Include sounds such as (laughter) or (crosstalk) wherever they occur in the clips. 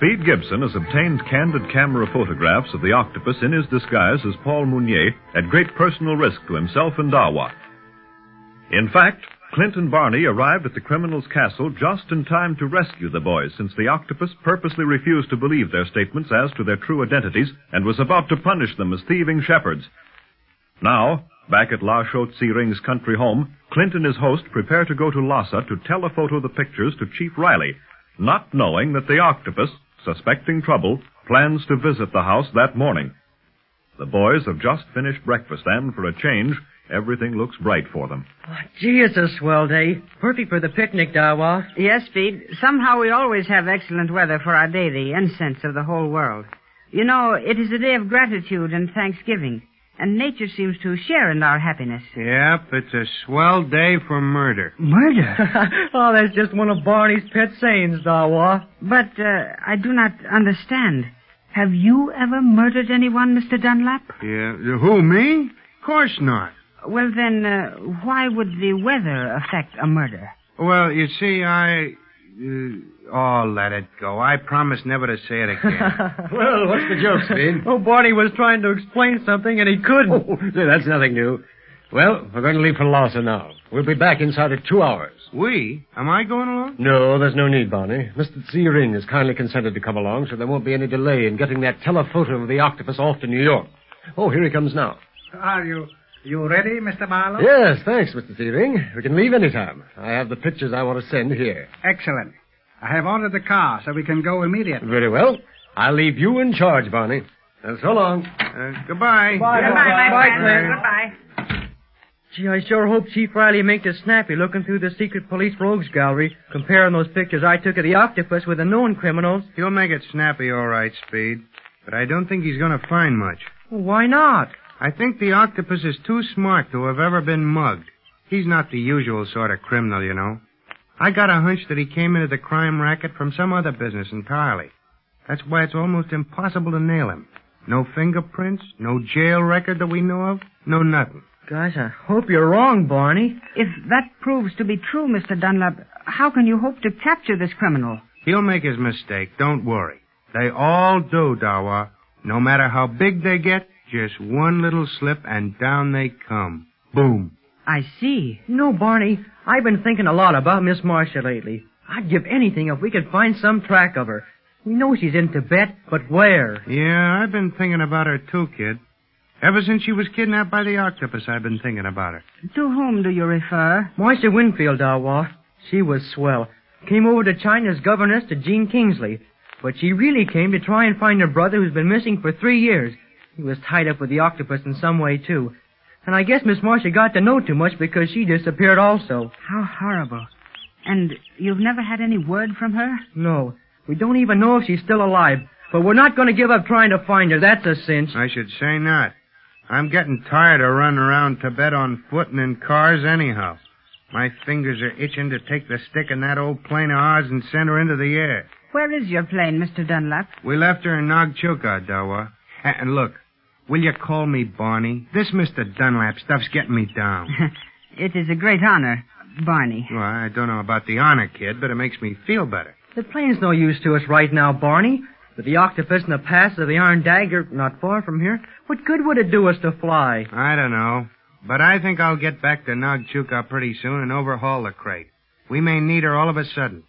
Speed Gibson has obtained candid camera photographs of the octopus in his disguise as Paul Mounier at great personal risk to himself and Dawa. In fact, Clint and Barney arrived at the criminal's castle just in time to rescue the boys since the octopus purposely refused to believe their statements as to their true identities and was about to punish them as thieving shepherds. Now, back at La Chote Ring's country home, Clint and his host prepare to go to Lhasa to telephoto the pictures to Chief Riley, not knowing that the octopus, suspecting trouble, plans to visit the house that morning. The boys have just finished breakfast, and for a change, everything looks bright for them. Oh, gee, it's a swell day. Perfect for the picnic, Dawa. Yes, Speed. Somehow we always have excellent weather for our day, the incense of the whole world. You know, it is a day of gratitude and thanksgiving, and nature seems to share in our happiness. Yep, it's a swell day for murder. Murder? (laughs) oh, that's just one of Barney's pet sayings, Dawa. But uh, I do not understand. Have you ever murdered anyone, Mr. Dunlap? Yeah, who, me? Of course not. Well, then, uh, why would the weather affect a murder? Well, you see, I. Uh, oh, let it go. I promise never to say it again. (laughs) well, what's the joke, Speed? oh, Barney was trying to explain something and he couldn't. Oh, that's nothing new. Well, we're going to leave for Lhasa now. We'll be back inside of two hours. We? Am I going along? No, there's no need, Barney. Mr. Z Ring has kindly consented to come along, so there won't be any delay in getting that telephoto of the octopus off to New York. Oh, here he comes now. Are you you ready, Mr. Barlow? Yes, thanks, Mr. Searing. We can leave any time. I have the pictures I want to send here. Excellent. I have ordered the car so we can go immediately. Very well. I'll leave you in charge, Barney. And so long. Uh, goodbye. Bye, Goodbye, my Bye, friend. Clint. Goodbye. Gee, I sure hope Chief Riley makes it snappy looking through the secret police rogues gallery, comparing those pictures I took of the octopus with the known criminals. He'll make it snappy, all right, Speed. But I don't think he's going to find much. Well, why not? I think the octopus is too smart to have ever been mugged. He's not the usual sort of criminal, you know. I got a hunch that he came into the crime racket from some other business entirely. That's why it's almost impossible to nail him. No fingerprints, no jail record that we know of, no nothing. Gosh, I hope you're wrong, Barney. If that proves to be true, Mr. Dunlap, how can you hope to capture this criminal? He'll make his mistake, don't worry. They all do, Dawa. No matter how big they get, just one little slip and down they come. Boom. I see. No, Barney, I've been thinking a lot about Miss Marcia lately. I'd give anything if we could find some track of her. We know she's in Tibet, but where? Yeah, I've been thinking about her too, kid. Ever since she was kidnapped by the octopus, I've been thinking about her. To whom do you refer? Marcia Winfield, Dawa. She was swell. Came over to China as governess to Jean Kingsley. But she really came to try and find her brother who's been missing for three years. He was tied up with the octopus in some way, too. And I guess Miss Marcia got to know too much because she disappeared also. How horrible. And you've never had any word from her? No. We don't even know if she's still alive. But we're not going to give up trying to find her. That's a cinch. I should say not. I'm getting tired of running around Tibet on foot and in cars anyhow. My fingers are itching to take the stick in that old plane of ours and send her into the air. Where is your plane, Mr. Dunlap? We left her in Nagchuka, Dawa. And look, will you call me Barney? This Mr. Dunlap stuff's getting me down. (laughs) it is a great honor, Barney. Well, I don't know about the honor, kid, but it makes me feel better. The plane's no use to us right now, Barney. With the octopus and the pass of the Iron Dagger not far from here, what good would it do us to fly? I don't know. But I think I'll get back to Nagchuka pretty soon and overhaul the crate. We may need her all of a sudden.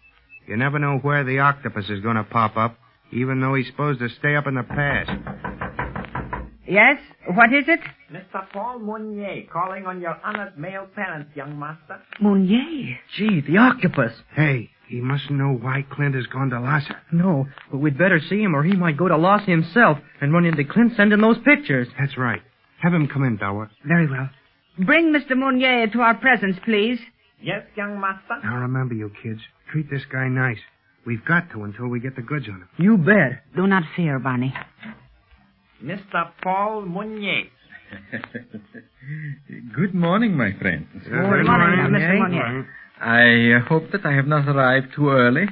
You never know where the octopus is going to pop up, even though he's supposed to stay up in the pass. Yes? What is it? Mr. Paul Mounier calling on your honored male parents, young master. Mounier? Gee, the octopus. Hey, he mustn't know why Clint has gone to Lhasa. No, but we'd better see him or he might go to Lhasa himself and run into Clint sending those pictures. That's right. Have him come in, Dawa. Very well. Bring Mr. Mounier to our presence, please. Yes, young master. Now remember, you kids, treat this guy nice. We've got to until we get the goods on him. You bet. Do not fear, Barney. Mr. Paul Mounier. (laughs) Good morning, my friends. Good morning, Mr. Mounier. I uh, hope that I have not arrived too early,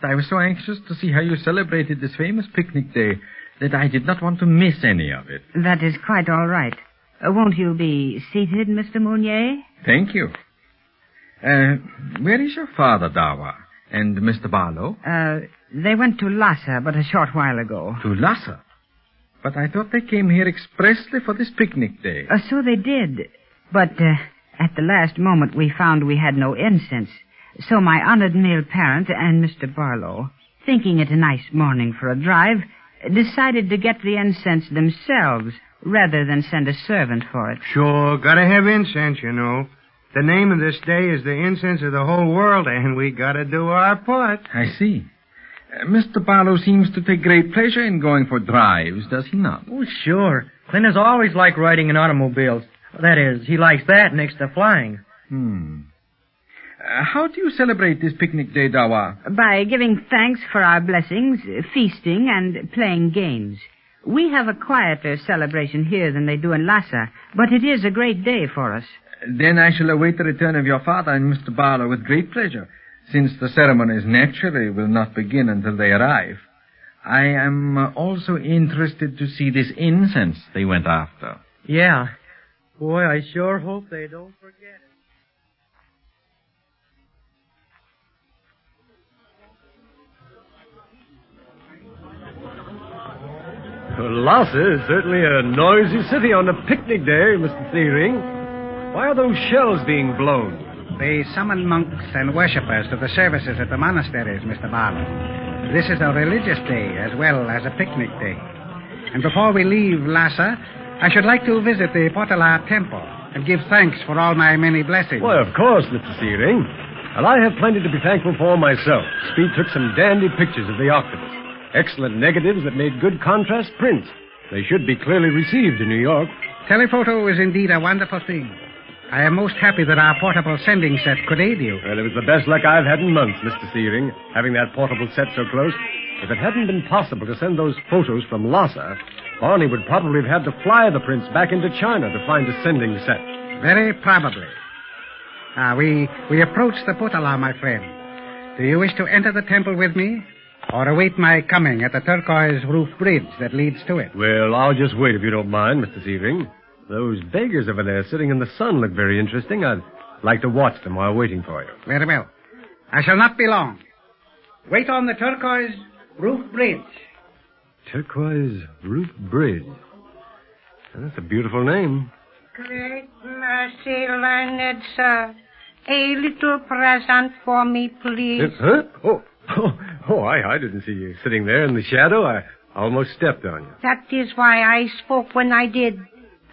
but I was so anxious to see how you celebrated this famous picnic day that I did not want to miss any of it. That is quite all right. Uh, won't you be seated, Mr. Mounier? Thank you. Uh, where is your father, Dawa, and Mr. Barlow? Uh, they went to Lhasa but a short while ago. To Lhasa. But I thought they came here expressly for this picnic day. Uh, so they did. But uh, at the last moment we found we had no incense. So my honored male parent and Mr. Barlow, thinking it a nice morning for a drive, decided to get the incense themselves rather than send a servant for it. Sure, gotta have incense, you know. The name of this day is the incense of the whole world, and we gotta do our part. I see. Mr. Barlow seems to take great pleasure in going for drives, does he not? Oh, sure. Clint has always liked riding in automobiles. That is, he likes that next to flying. Hmm. Uh, how do you celebrate this picnic day, Dawa? By giving thanks for our blessings, feasting, and playing games. We have a quieter celebration here than they do in Lhasa, but it is a great day for us. Then I shall await the return of your father and Mr. Barlow with great pleasure, since the ceremonies naturally will not begin until they arrive. I am also interested to see this incense they went after. Yeah. Boy, I sure hope they don't forget it. Lhasa is certainly a noisy city on a picnic day, Mr. Searing. Why are those shells being blown? They summon monks and worshippers to the services at the monasteries, Mr. Barlow. This is a religious day as well as a picnic day. And before we leave Lhasa, I should like to visit the Potala temple and give thanks for all my many blessings. Why, of course, Mr. Searing. And I have plenty to be thankful for myself. Speed took some dandy pictures of the octopus. Excellent negatives that made good contrast prints. They should be clearly received in New York. Telephoto is indeed a wonderful thing. I am most happy that our portable sending set could aid you. Well, it was the best luck I've had in months, Mr. Searing, having that portable set so close. If it hadn't been possible to send those photos from Lhasa, Barney would probably have had to fly the prints back into China to find a sending set. Very probably. Ah, we, we approach the Potala, my friend. Do you wish to enter the temple with me? Or await my coming at the turquoise roof bridge that leads to it? Well, I'll just wait if you don't mind, Mr. Searing. Those beggars over there sitting in the sun look very interesting. I'd like to watch them while waiting for you. Very well. I shall not be long. Wait on the turquoise roof bridge. Turquoise Roof Bridge. That's a beautiful name. Great mercy, learned sir. A little present for me, please. Huh? Oh, oh, oh I, I didn't see you sitting there in the shadow. I almost stepped on you. That is why I spoke when I did.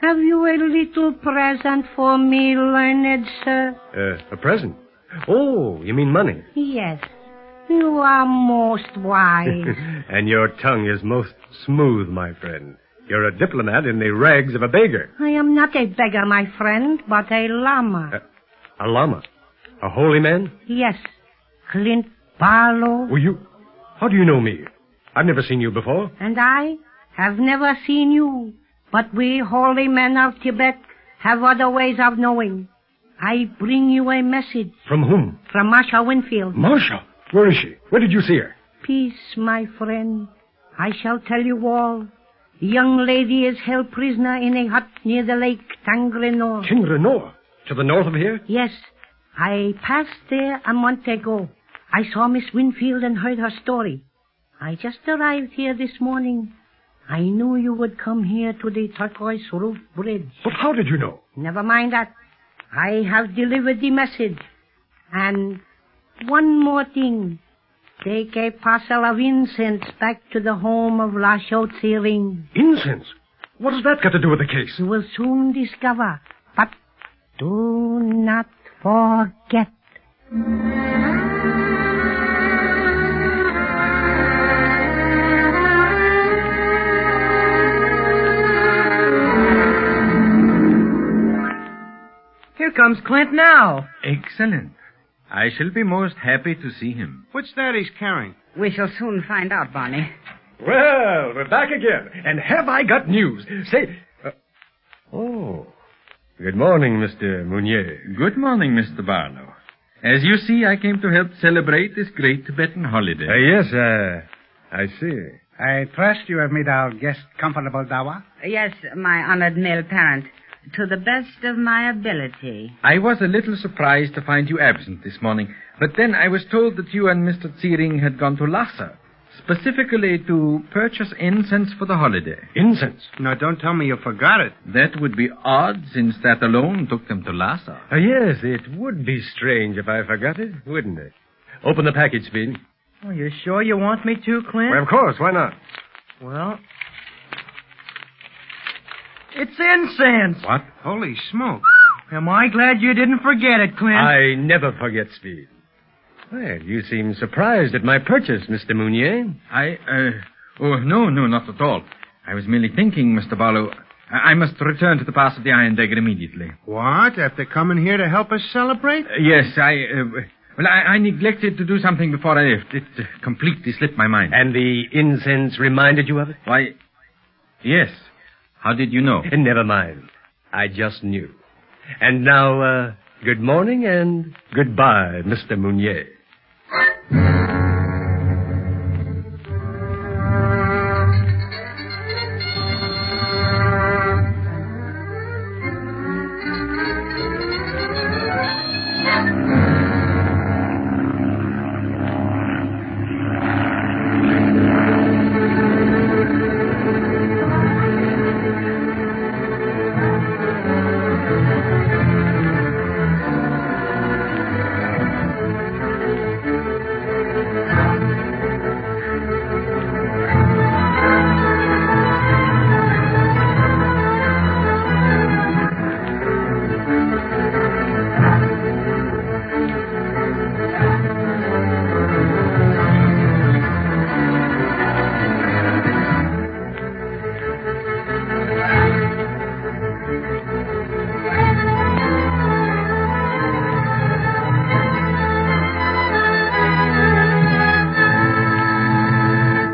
Have you a little present for me, learned sir? Uh, a present? Oh, you mean money. Yes. You are most wise. (laughs) and your tongue is most smooth, my friend. You're a diplomat in the rags of a beggar. I am not a beggar, my friend, but a lama. A lama? A holy man? Yes. Clint Barlow. Well, you. How do you know me? I've never seen you before. And I have never seen you. But we holy men of Tibet have other ways of knowing. I bring you a message. From whom? From Marcia Winfield. Marcia? Where is she? Where did you see her? Peace, my friend. I shall tell you all. The young lady is held prisoner in a hut near the lake Tangrenor. Tangrenor? To the north of here? Yes. I passed there a month ago. I saw Miss Winfield and heard her story. I just arrived here this morning. I knew you would come here to the turquoise roof bridge. But how did you know? Never mind that. I have delivered the message. And one more thing. Take a parcel of incense back to the home of La Chaux Ring. Incense? What has that got to do with the case? You will soon discover. But do not forget. Comes Clint now. Excellent. I shall be most happy to see him. What's that he's carrying? We shall soon find out, Barney. Well, we're back again. And have I got news? Say. Uh, oh. Good morning, Mr. Mounier. Good morning, Mr. Barlow. As you see, I came to help celebrate this great Tibetan holiday. Uh, yes, uh, I see. I trust you have made our guest comfortable, Dawa. Yes, my honored male parent. To the best of my ability. I was a little surprised to find you absent this morning, but then I was told that you and Mr. Ziering had gone to Lhasa, specifically to purchase incense for the holiday. Incense? No, don't tell me you forgot it. That would be odd, since that alone took them to Lhasa. Uh, yes, it would be strange if I forgot it, wouldn't it? Open the package, Speed. Are you sure you want me to, Clint? Well, of course. Why not? Well, it's incense. What? Holy smoke. Am I glad you didn't forget it, Clint? I never forget Speed. Well, you seem surprised at my purchase, Mr. Mounier. I, uh, oh, no, no, not at all. I was merely thinking, Mr. Barlow, I I must return to the pass of the Iron Dagger immediately. What? After coming here to help us celebrate? Uh, yes, I, uh, well, I, I neglected to do something before I left. It uh, completely slipped my mind. And the incense reminded you of it? Why, yes. How did you know? (laughs) Never mind. I just knew. And now, uh, good morning and goodbye, Mr. Mounier.